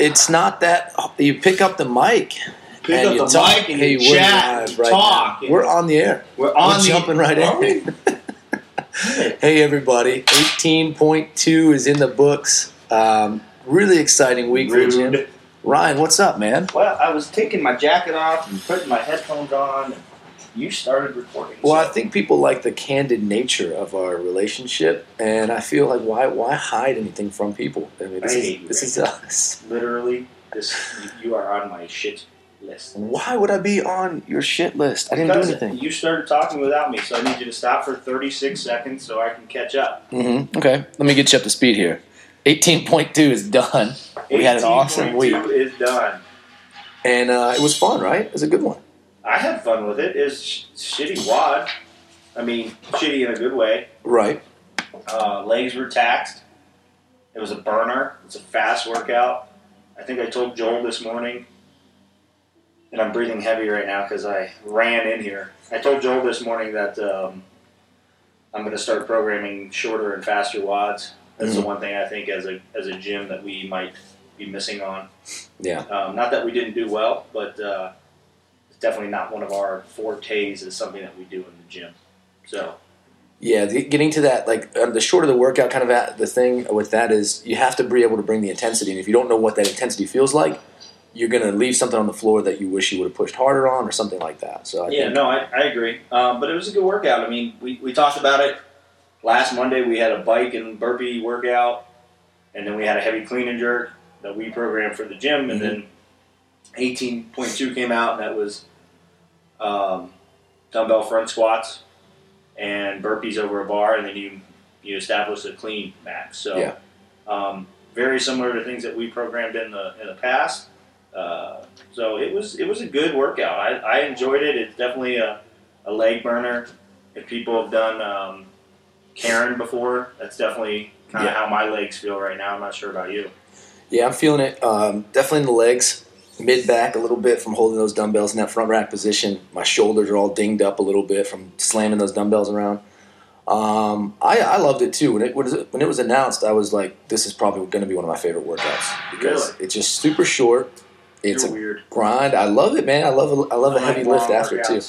It's not that you pick up the mic. Pick and up you the talk. mic and Hey, you we're chat, live and talk. now. We're on the air. We're on We're the jumping right Are we? in. hey everybody, eighteen point two is in the books. Um, really exciting week for Jim. Ryan, what's up, man? Well, I was taking my jacket off and putting my headphones on, and you started recording. Well, I think people like the candid nature of our relationship, and I feel like why why hide anything from people? I mean, this I is this is us. literally, this you are on my shit list. Why would I be on your shit list? I didn't Because do anything. You started talking without me, so I need you to stop for 36 seconds so I can catch up. hmm Okay, let me get you up to speed here. Eighteen point two is done, We had an awesome 18.2 is done. and uh, it was fun, right? It was a good one. I had fun with it. It's sh- shitty WOD. I mean, shitty in a good way. Right. Uh, legs were taxed. It was a burner. It's a fast workout. I think I told Joel this morning, and I'm breathing heavy right now because I ran in here. I told Joel this morning that um, I'm going to start programming shorter and faster WODs. That's the one thing I think as a as a gym that we might be missing on. Yeah. Um, not that we didn't do well, but uh, definitely not one of our fortes. Is something that we do in the gym. So Yeah, the, getting to that, like uh, the shorter the workout, kind of at, the thing with that is you have to be able to bring the intensity. And if you don't know what that intensity feels like, you're going to leave something on the floor that you wish you would have pushed harder on or something like that. So I yeah, think, no, I, I agree. Um, but it was a good workout. I mean, we, we talked about it last Monday. We had a bike and burpee workout, and then we had a heavy clean and jerk that we programmed for the gym, and then 18.2 came out, and that was um, dumbbell front squats and burpees over a bar, and then you you establish a clean max. So Yeah. um, very similar to things that we programmed in the in the past. Uh, so it was it was a good workout. I, I enjoyed it. It's definitely a, a leg burner. If people have done um, Karen before, that's definitely kind of Yeah. how my legs feel right now. I'm not sure about you. yeah, I'm feeling it. Um, definitely in the legs, mid back a little bit from holding those dumbbells in that front rack position. My shoulders are all dinged up a little bit from slamming those dumbbells around. Um, I, I loved it too. When it, was, when it was announced, I was like, this is probably going to be one of my favorite workouts because Really? it's just super short. It's You're a weird. grind. I love it, man. I love a, I love a I like heavy lift after it too.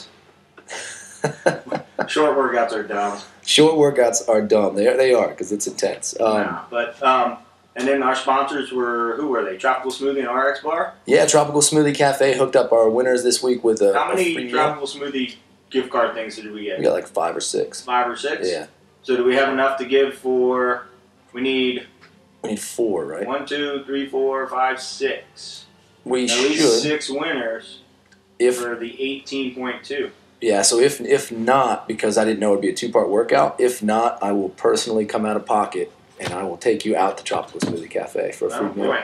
Short workouts are dumb. Short workouts are dumb. They are, they are because it's intense. Um, Nah, but um, and then our sponsors were who were they? Tropical Smoothie and RX Bar. yeah, Tropical Smoothie Cafe hooked up our winners this week with a, How a many meal. Tropical Smoothie gift card things did we get? We got like five or six. Five or six. Yeah, So do we have enough to give for? We need we need four, right? one, two, three, four, five, six. We At should. least six winners If for the eighteen point two. yeah, so if if not, because I didn't know it'd be a two part workout. If not, I will personally come out of pocket and I will take you out to Tropical Smoothie Cafe for a free Oh meal. boy,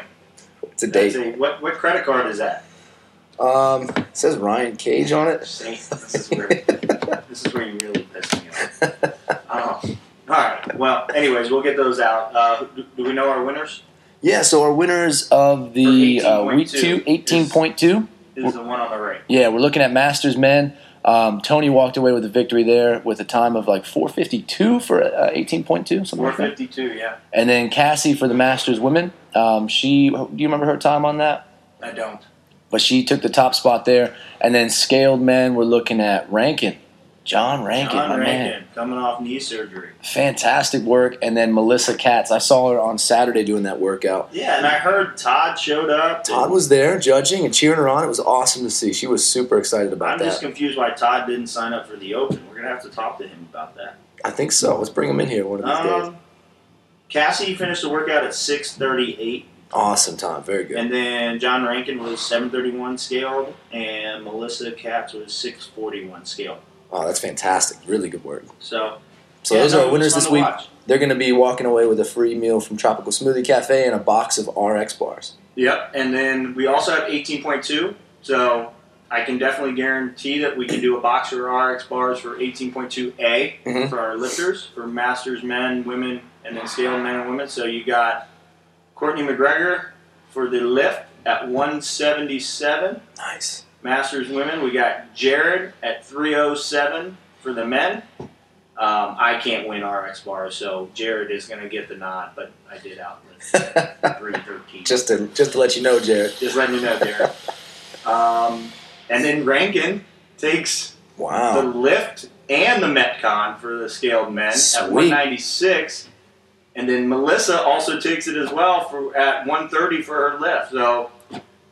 It's a date. a, what what credit card is that? Um, it says Ryan Cage on it. See, this is where this is where you really piss me off. Oh. All right. Well, anyways, we'll get those out. Uh, do, do we know our winners? Yeah, so our winners of the uh, week 18.2 two, eighteen point two. Is the one on the right? Yeah, we're looking at Masters men. Um, Tony walked away with a victory there with a time of like 452 for uh, 18.2, something Four like that. fifty two. Yeah, And then Cassie for the Masters women. Um, she, do you remember her time on that? I don't. But she took the top spot there. And then scaled men, we're looking at Rankin. John Rankin, John my man. Coming off knee surgery. Fantastic work. And then Melissa Katz. I saw her on Saturday doing that workout. Yeah, and I heard Todd showed up. Todd was there judging and cheering her on. It was awesome to see. She was super excited about it. I'm that. just confused why Todd didn't sign up for the Open. We're gonna have to talk to him about that. I think so. Let's bring him in here one of these days. Um, Cassie finished the workout at 6:38, Awesome time. Very good. and then John Rankin was 7:31 scaled, and Melissa Katz was 6:41 scaled. Oh, that's fantastic. Really good work. So, So yeah, those no, are our winners this week. watch. They're going to be walking away with a free meal from Tropical Smoothie Cafe and a box of RX bars. Yep, and then we also have 18.2. So I can definitely guarantee that we can do a box of RX bars for 18.2A Mhm. for our lifters, for masters, men, women, and then scaled men and women. So you got Courtney McGregor for the lift at 177. Nice. Masters women, we got Jared at 307 for the men. Um, I can't win RX bars, so Jared is going to get the nod, but I did outlive 313. just to just to let you know, Jared. Just letting you know, Jared. Um, and then Rankin takes the lift and the Metcon for the scaled men Sweet. at 196. And then Melissa also takes it as well for at 130 for her lift. So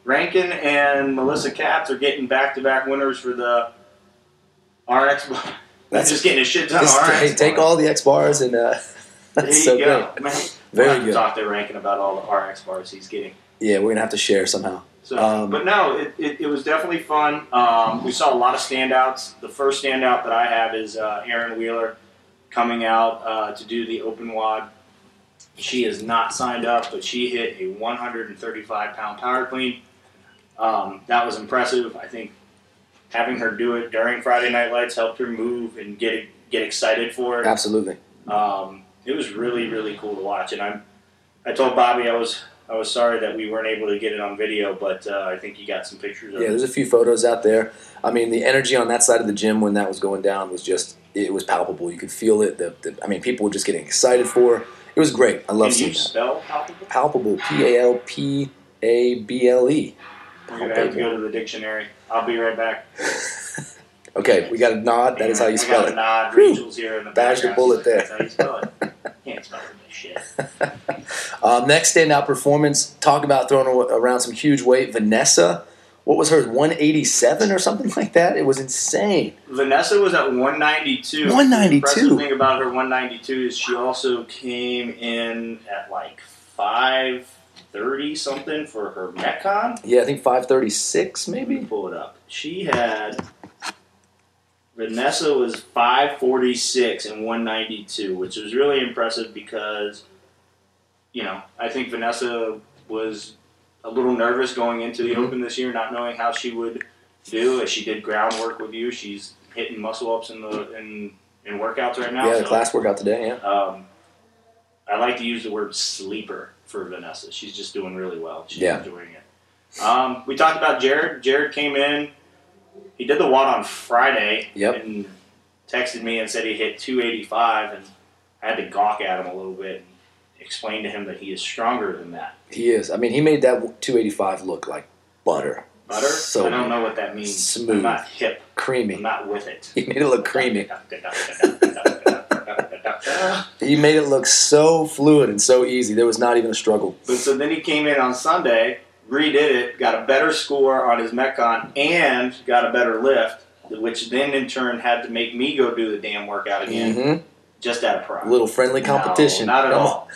Rankin and Melissa Katz are getting back-to-back winners for the RX. bar. That's- just getting a shit ton of RX. hey, take all the X bars and uh, There you so go, great. man. Very we'll good. talk to Rankin about all the RX bars he's getting. Yeah, we're gonna have to share somehow. So, Um, but no, it, it, it was definitely fun. Um, we saw a lot of standouts. The first standout that I have is uh, Erin Wheeler coming out uh, to do the open WOD. She is not signed up, but she hit a 135 pound power clean. Um, that was impressive. I think having her do it during Friday Night Lights helped her move and get get excited for it. Absolutely. Um, it was really really cool to watch, and I'm I told Bobby I was I was sorry that we weren't able to get it on video, but uh, I think you got some pictures of Yeah, there's a few photos out there. I mean, the energy on that side of the gym when that was going down was just it was palpable. You could feel it. The, the, I mean, people were just getting excited for. it. It was great. I love Can seeing you that. spell palpable? Palpable. P a l p a b l e. We're gonna have to go to the dictionary. I'll be right back. Okay, we got a nod. That is how you spell it. nod. Rachel's here in the a background. bullet there. That's how you spell it. Can't spell this shit. Um, next standout performance. Talk about throwing around some huge weight. Vanessa. What was hers? 187 or something like that. It was insane. Vanessa was at 192. 192. The thing about her 192 is she also came in at like 530 something for her Metcon. Yeah, I think 536 Let maybe. me pull it up. She had Vanessa was 546 and 192, which was really impressive because you know, I think Vanessa was a little nervous going into the Mhm. open this year, not knowing how she would do as she did groundwork with you. She's hitting muscle ups in the in, in workouts right now. Yeah, the so, class workout today. Yeah. um, I like to use the word sleeper for Vanessa. She's just doing really well. She's Yeah. enjoying it. Um, we talked about Jared. Jared came in. He did the WOD on Friday Yep. and texted me and said he hit 285, and I had to gawk at him a little bit and explain to him that he is stronger than that. He is. I mean, he made that 285 look like butter. Butter? So I don't know what that means. Smooth. I'm not hip. creamy. I'm not with it. He made it look creamy. He made it look so fluid and so easy. There was not even a struggle. But so then he came in on Sunday, redid it, got a better score on his Metcon, and got a better lift, which then in turn had to make me go do the damn workout again, hmm just out of pride. A little friendly competition. No, not at all.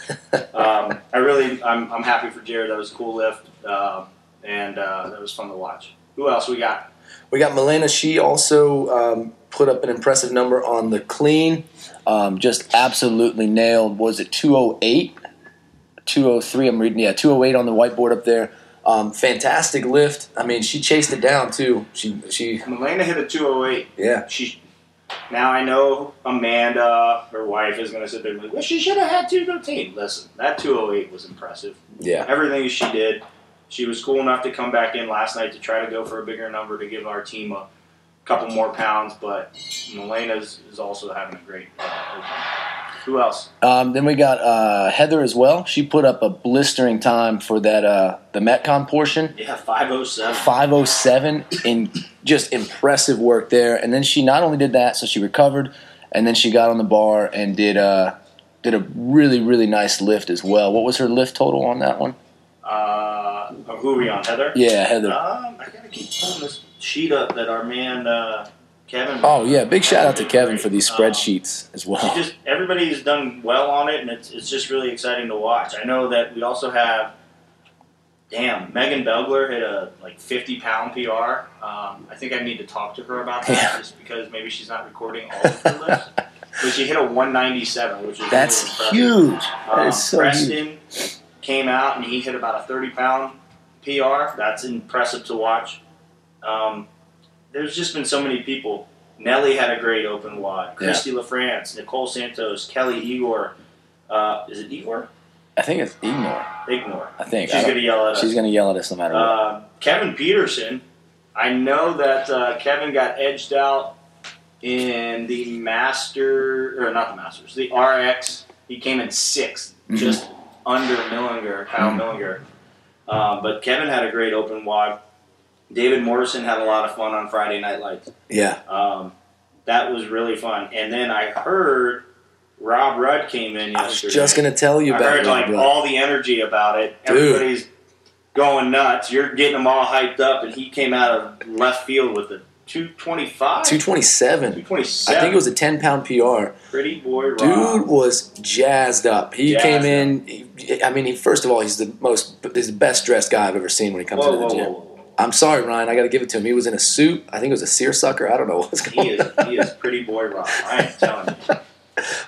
um, I really, I'm, I'm happy for Jared. That was a cool lift, um, and uh, that was fun to watch. Who else we got? We got Milena. She also um, put up an impressive number on the clean. Um, just absolutely nailed. Was it 208? 203. I'm reading. Yeah, 208 on the whiteboard up there. Um, fantastic lift. I mean, she chased it down too. She she Melena hit a 208. yeah. She now I know Amanda, her wife, is going to sit there and be like, "Well, she should have had 213." Listen, that 208 was impressive. Yeah. everything she did. She was cool enough to come back in last night to try to go for a bigger number to give our team a couple more pounds. But Melena's is also having a great uh. Who else? Um, then we got uh, Heather as well. She put up a blistering time for that uh, the Metcon portion. Yeah, 507. 507 in just impressive work there. And then she not only did that, so she recovered, and then she got on the bar and did uh, did a really really nice lift as well. What was her lift total on that one? Uh, who are we on? Heather? Yeah, Heather. Um, I gotta keep pulling this sheet up that our man uh, Kevin. Oh yeah, big shout out to Kevin for these Um, spreadsheets as well. just everybody's done well on it, and it's it's just really exciting to watch. I know that we also have, damn, Megan Belgler hit a like fifty pound PR. Um, I think I need to talk to her about that, Yeah. just because maybe she's not recording all of her lifts. But she hit a one ninety seven, which is That's really huge. That Um, is so huge. Preston came out and he hit about a 30 pound PR. That's impressive to watch. Um, there's just been so many people. Nelly had a great open WOD. Yeah. Christy LaFrance, Nicole Santos, Kelly Igor. Uh, is it Igor? I think it's Ignore. Ignore. I think She's I going to yell at us. she's gonna yell at us no matter what. Uh, Kevin Peterson. I know that uh, Kevin got edged out in the master or not the masters, the RX. He came in 6th Mhm. just under Millinger, Kyle Mhm. Millinger. Um, but Kevin had a great open WOD. David Morrison had a lot of fun on Friday Night Lights. Yeah. Um, that was really fun. And then I heard Rob Rudd came in I was just gonna tell you I about heard like all the energy about it. Dude. Everybody's going nuts. You're getting them all hyped up, and he came out of left field with a 225, 227. 227. I think it was a 10 pound PR. pretty boy Rob. Dude was jazzed up. He Jazzed came in. He, I mean, he first of all, he's the most, he's the best dressed guy I've ever seen when he comes whoa, into the whoa, gym. whoa. I'm sorry, Ryan. I got to give it to him. He was in a suit. I think it was a seersucker. I don't know what was going He on. is, he is pretty boy Rob. I am telling you.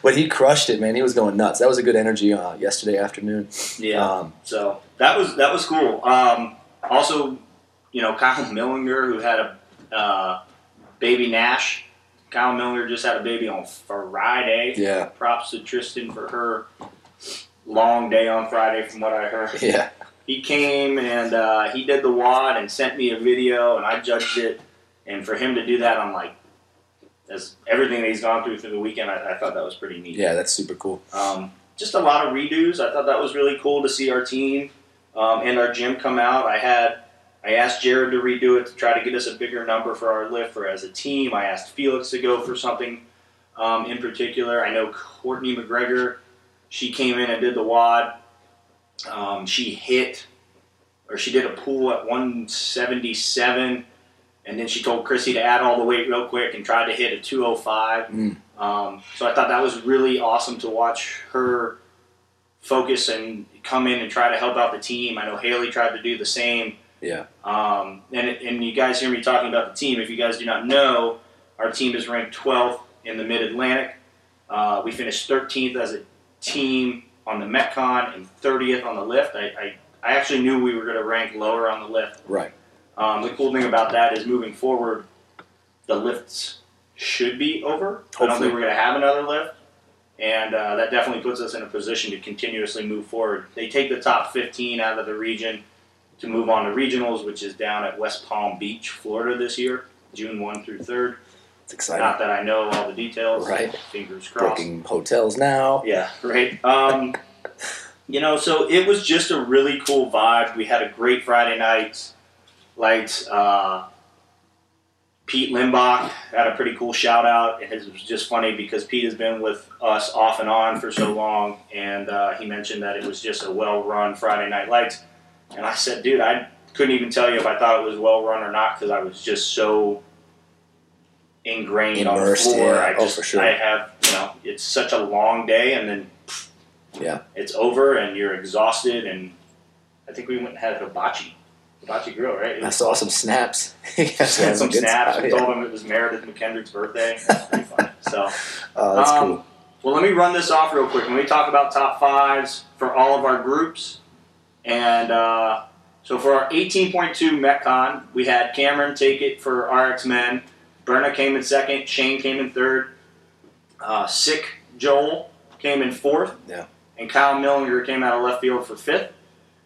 But he crushed it, man. He was going nuts. That was a good energy uh, yesterday afternoon. Yeah. Um, So that was that was cool. Um, also, you know, Kyle Millinger, who had a uh, baby Nash. Kyle Millinger just had a baby on Friday. yeah, Props to Tristan for her long day on Friday, from what I heard. yeah, He came and uh, he did the WOD and sent me a video, and I judged it. And for him to do that, I'm like, as everything that he's gone through through the weekend, I, I thought that was pretty neat. yeah. That's super cool. Um, just a lot of redos. I thought that was really cool to see our team um, and our gym come out. I had I asked Jared to redo it to try to get us a bigger number for our lift for as a team. I asked Felix to go for something um, in particular. I know Courtney McGregor. She came in and did the WOD. Um, she hit or she did a pull at 177, and then she told Chrissy to add all the weight real quick and tried to hit a 205. Mm. Um, so I thought that was really awesome to watch her focus and come in and try to help out the team. I know Haley tried to do the same. Yeah, Um, and, and you guys hear me talking about the team. If you guys do not know, our team is ranked 12th in the Mid Atlantic. Uh, we finished 13th as a team on the Metcon and 30th on the lift. I, I, I actually knew we were going to rank lower on the lift. right. Um, the cool thing about that is moving forward, the lifts should be over. I don't Hopefully. think we're going to have another lift. And uh, that definitely puts us in a position to continuously move forward. They take the top 15 out of the region to move on to regionals, which is down at West Palm Beach, Florida this year, June 1 through 3rd. It's exciting. Not that I know all the details. Right. Fingers crossed. Booking hotels now. Yeah, right. Um, you know, so it was just a really cool vibe. We had a great Friday night. Lights. Uh, Pete Limbach had a pretty cool shout out. It was just funny because Pete has been with us off and on for so long, and uh, he mentioned that it was just a well run Friday Night Lights. And I said, dude, I couldn't even tell you if I thought it was well run or not because I was just so ingrained Immersed, on the floor. yeah. I Oh, for sure. I have, you know, it's such a long day, and then Yeah. it's over, and you're exhausted. And I think we went and had a hibachi, hibachi grill, right? It I saw some snaps. Just had some snaps. We yeah. told him it was Meredith McKendrick's birthday. It pretty fun. So, Oh, that's um, cool. well, let me run this off real quick. When we talk about top fives for all of our groups, and uh, so for our 18.2 Metcon, we had Cameron take it for RX Men. Berna came in second. Shane came in third. Uh, Sick Joel came in fourth. Yeah. And Kyle Millinger came out of left field for fifth.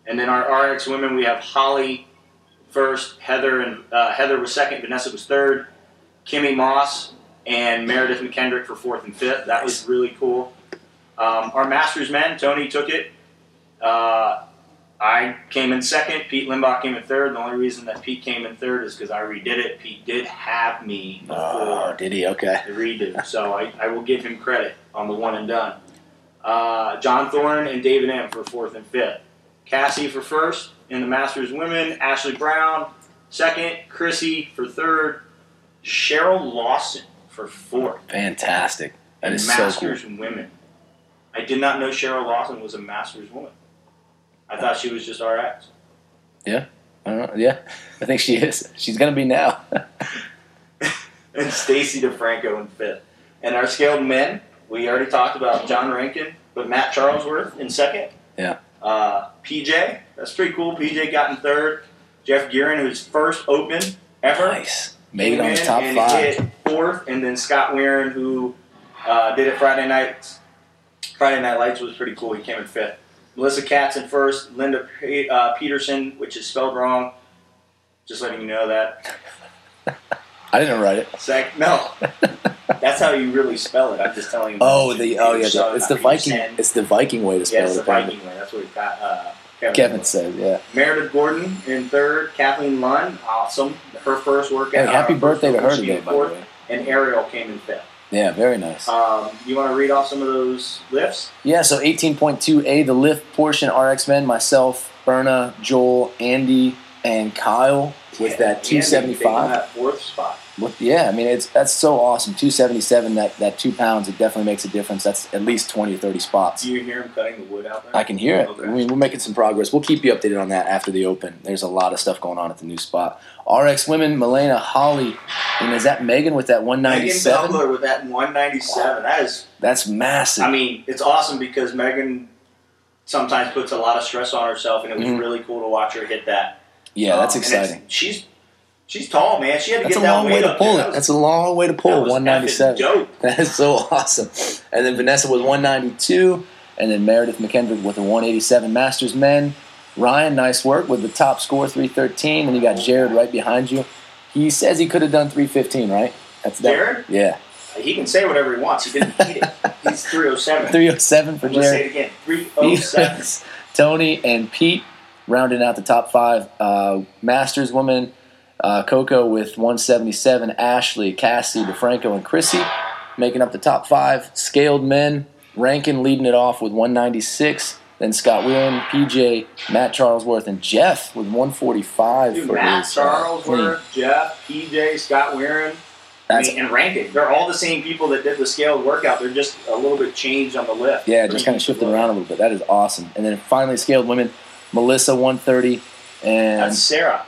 And then our RX women, we have Holly first, Heather and uh, Heather was second, Vanessa was third, Kimmy Moss and Meredith McKendrick for fourth and fifth. That was really cool. Um, our Masters men, Tony took it. Uh, I came in second. Pete Limbach came in third. The only reason that Pete came in third is because I redid it. Pete did have me before Oh, did he? Okay. the redo. So I, I will give him credit on the one and done. Uh, John Thorne and David M for fourth and fifth. Cassie for first in the Masters women. Ashley Brown second. Chrissy for third. Cheryl Lawson for fourth. Fantastic. That in is so cool. Masters women. I did not know Cheryl Lawson was a Masters woman. I thought she was just RX. Yeah. I don't know. Yeah, I think she is. She's gonna be now. and Stacy DeFranco in fifth. And our scaled men, we already talked about John Rankin, but Matt Charlesworth in second. Yeah. Uh, PJ, that's pretty cool. PJ got in third. Jeff Gearin, who's first open ever, nice. Made it on the top and five. hit fourth. And then Scott Weirin, who uh, did it Friday night. Friday Night Lights was pretty cool. He came in fifth. Melissa Katz in first. Linda Pe- uh, Peterson, which is spelled wrong. Just letting you know that. I didn't write it. Sec- no. That's how you really spell it. I'm just telling you. Oh, the oh yeah, the, it's the Viking. Send. It's the Viking way to Yeah, spell it's it. the. Viking way. That's what got. Uh, Kevin, Kevin said, "Yeah." Meredith Gordon in third. Kathleen Lund, awesome. Her first Hey, workout. happy uh, birthday to her today, by the way. And Ariel came in fifth. Yeah, very nice. Um, you want to read off some of those lifts? Yeah, so 18.2A, the lift portion, RX Men, myself, Berna, Joel, Andy, and Kyle with Yeah, that Andy 275. That fourth spot. With, yeah, I mean, it's that's so awesome. 277, that, that two pounds, it definitely makes a difference. That's at least 20 or 30 spots. Do you hear him cutting the wood out there? I can hear it. Okay. I mean, we're making some progress. We'll keep you updated on that after the open. There's a lot of stuff going on at the new spot. RX Women, Milena, Holly, and is that Megan with that 197? Megan 197? Butler with that 197. That is, That's massive. I mean, it's awesome because Megan sometimes puts a lot of stress on herself, and it was Mhm. really cool to watch her hit that. yeah, that's Um, it's- exciting. She's she's tall, man. She had to That's a get that long way weight to up pull there. it. That was- That's a long way to that pull 197. effing Dope. That is so awesome. And then Vanessa was 192, and then Meredith McKendrick with a 187 Masters Men. Ryan, nice work with the top score 313, and you got Jared right behind you. He says he could have done 315, right? That's that. Jared? Yeah, He can say whatever he wants. He didn't eat it. He's 307. 307 for I'm gonna say it again. 307. Tony and Pete rounding out the top five. Uh, Masters women, uh, Coco with 177. Ashley, Cassie, DeFranco, and Chrissy making up the top five. Scaled men, Rankin leading it off with 196. Then Scott Whelan, PJ, Matt Charlesworth, and Jeff with 145 Dude, for Matt his uh, clean. Charlesworth, Jeff, PJ, Scott I That's and Rankin. They're all the same people that did the scaled workout. They're just a little bit changed on the lift. Yeah, just kind of shifted around a little bit. That is awesome. And then finally, scaled women, Melissa 130 and That's Sarah.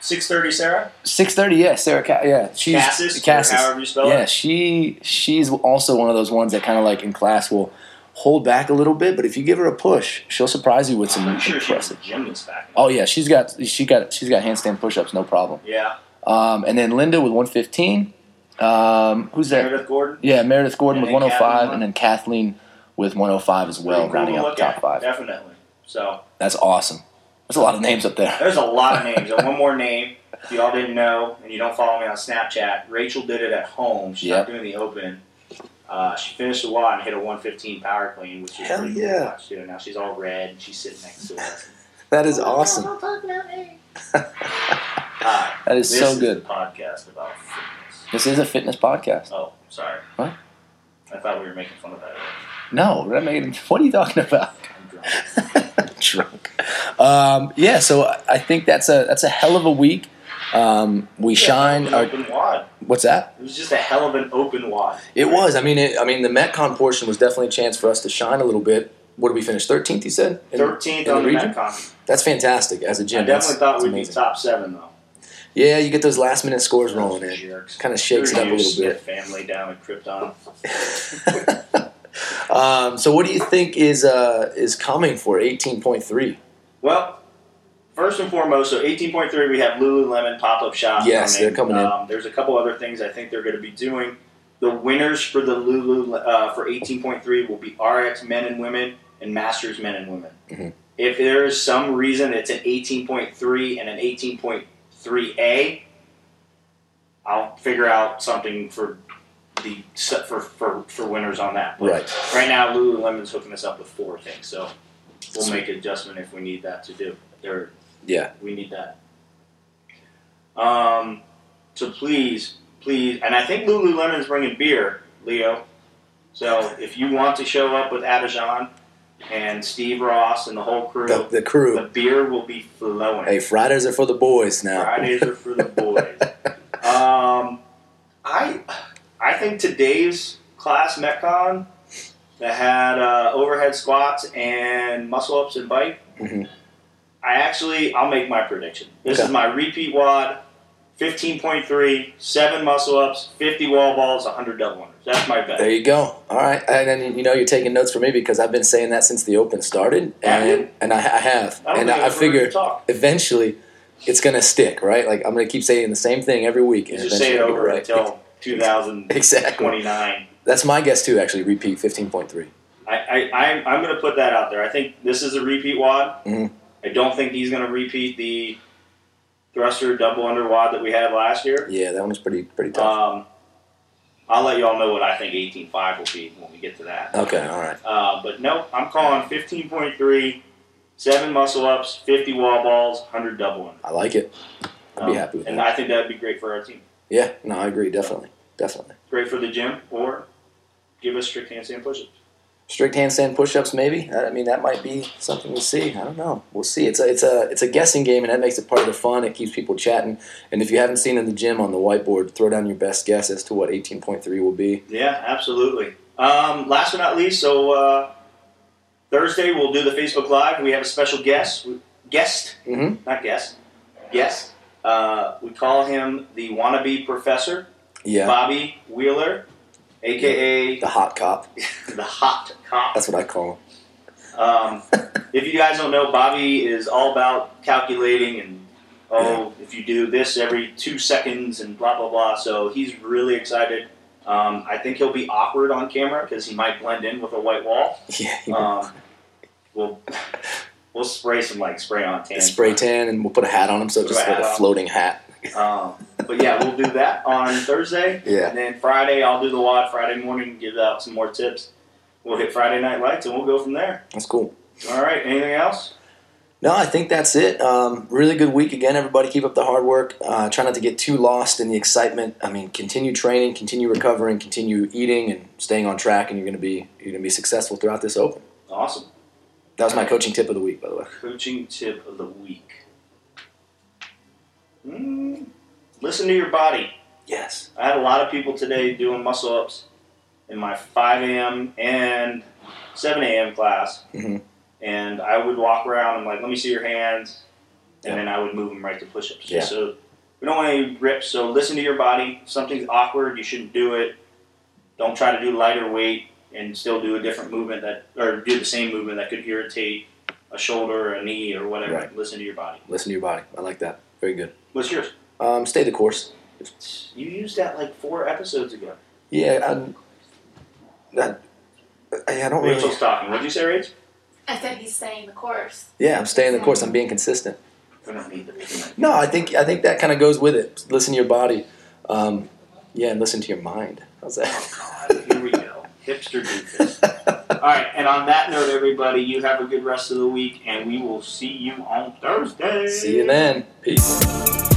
630 Sarah? 630. Yeah, Sarah. Ca- yeah, she's Cassis? Cassis. however you spell Yeah, it. she she's also one of those ones that kind of like in class will hold back a little bit, but if you give her a push, she'll surprise you with some I'm sure impressive. back. Oh yeah, she's got she got she's got handstand push-ups, no problem. Yeah. Um, and then Linda with 115. Um, who's that? Meredith Gordon. Yeah, Meredith Gordon And with 105, and then Kathleen with 105 as well, cool rounding out the top at, five. Definitely. So That's awesome. There's a lot of names up there. there's a lot of names. and one more name, if y'all didn't know, and you don't follow me on Snapchat, Rachel did it at home. She's Yep. not doing the open. Uh, she finished the WOD and hit a 115 power clean, which is Hell pretty cool yeah. to watch too. Now she's all red and she's sitting next to us. That is awesome. Don't talk about me. Hi, That is this so is good. a podcast about fitness. This is a fitness podcast. Oh, sorry. What? I thought we were making fun of that. No, that made, what are you talking about? I'm drunk. Drunk. Um, yeah, so I- think that's a that's a hell of a week. Um, we shine. Our, open WOD. what's that? It was just a hell of an open WOD. It was. I mean, it, I mean, the MetCon portion was definitely a chance for us to shine a little bit. What did we finish? Thirteenth, you said. 13th in the on the region? Metcon. That's fantastic as a gym. I definitely thought we'd be top seven though. Yeah, you get those last minute scores rolling in. Jerks. Kind of shakes it up a little bit. Family down at Krypton. um, so, what do you think is uh, is coming for eighteen point three? Well, first and foremost, so 18.3, we have Lululemon pop up shop. Yes, coming. they're coming in. Um, there's a couple other things I think they're going to be doing. The winners for the Lulu uh, for 18.3 will be RX men and women and Masters men and women. Mhm. If there is some reason it's an 18.3 and an 18.3A, I'll figure out something for the for for, for winners on that. But Right. Right now, Lululemon's hooking us up with four things, so we'll make an adjustment if we need that to do. Or Yeah. we need that. Um, so please, please, and I think Lululemon's bringing beer, Leo. So if you want to show up with Adajan and Steve Ross and the whole crew, The, the crew. the beer will be flowing. Hey, Fridays are for the boys now. Fridays are for the boys. um, I I think today's class Metcon that had uh, overhead squats and muscle ups and bike. Mhm. I actually I'll make my prediction. This Okay. is my repeat WOD. 15.3, 7 muscle ups, 50 wall balls, 100 double unders. That's my bet. There you go. All right, and then you know you're taking notes for me because I've been saying that since the Open started, and you? and I, I have, I and I, I I've heard you figured talk. eventually it's gonna stick, right? Like I'm gonna keep saying the same thing every week, You and just say it over I'll until 2029. exactly. That's my guess too. Actually, repeat 15.3. I, I, I'm, I'm going to put that out there. I think this is a repeat WOD. Mhm. I don't think he's going to repeat the thruster double under WOD that we had last year. Yeah, that one was pretty pretty tough. Um, I'll let y'all know what I think 18.5 will be when we get to that. Okay, all right. Uh, but no, I'm calling 15.3, seven muscle ups, 50 wall balls, 100 double under. I like it. I'd be happy with Um, and that. I think that'd be great for our team. Yeah, no, I agree. Definitely, definitely. Great for the gym, or give us strict handstand push-ups. Strict handstand push-ups, maybe. I mean, that might be something we'll see. I don't know. We'll see. It's a it's a it's a guessing game, and that makes it part of the fun. It keeps people chatting. And if you haven't seen in the gym on the whiteboard, throw down your best guess as to what 18.3 will be. Yeah, absolutely. Um, last but not least, so uh, Thursday we'll do the Facebook Live. We have a special guest, guest, Mhm. not guest, guest. Uh, we call him the wannabe professor, Yeah, Bobby Wheeler, aka the hot cop. the hot cop. That's what I call him. Um, if you guys don't know, Bobby is all about calculating and oh, if you do this every two seconds and blah blah blah. So he's really excited. Um, I think he'll be awkward on camera because he might blend in with a white wall. Yeah, Um, we'll we'll spray some like spray on tan. spray tan, and we'll put a hat on him, so it's just a like a on. floating hat. Um, but yeah, we'll do that on Thursday. Yeah. And then Friday, I'll do the WOD Friday morning, give out some more tips. We'll hit Friday night lights and we'll go from there. That's cool. All right. Anything else? No, I think that's it. Um, really good week again, everybody. Keep up the hard work. Uh, try not to get too lost in the excitement. I mean, continue training, continue recovering, continue eating, and staying on track, and you're gonna be you're gonna be successful throughout this open. Awesome. That was my coaching tip of the week, by the way. Coaching tip of the week. Mm, listen to your body. Yes. I had a lot of people today doing muscle ups in my 5 a.m. and 7 a.m. class. Mhm. And I would walk around and like, let me see your hands. And Yeah. then I would move them right to push ups. Yeah. So we don't want any rips. So listen to your body. If something's awkward, you shouldn't do it. Don't try to do lighter weight and still do a different movement that, or do the same movement that could irritate a shoulder or a knee or whatever. Right. Listen to your body. Listen to your body. I like that. Very good. What's yours? Um, stay the course. You used that like four episodes ago. Yeah. I'm, that, I, I don't really. Rachel's talking. What'd you say, Rach? I said he's staying the course. Yeah, I'm staying the course. I'm being consistent. We don't need the No, I think I think that kind of goes with it. Listen to your body. Um, yeah, and listen to your mind. How's that? Oh, God, here we go. Hipster doofus. All right, and on that note, everybody, you have a good rest of the week, and we will see you on Thursday. See you then. Peace.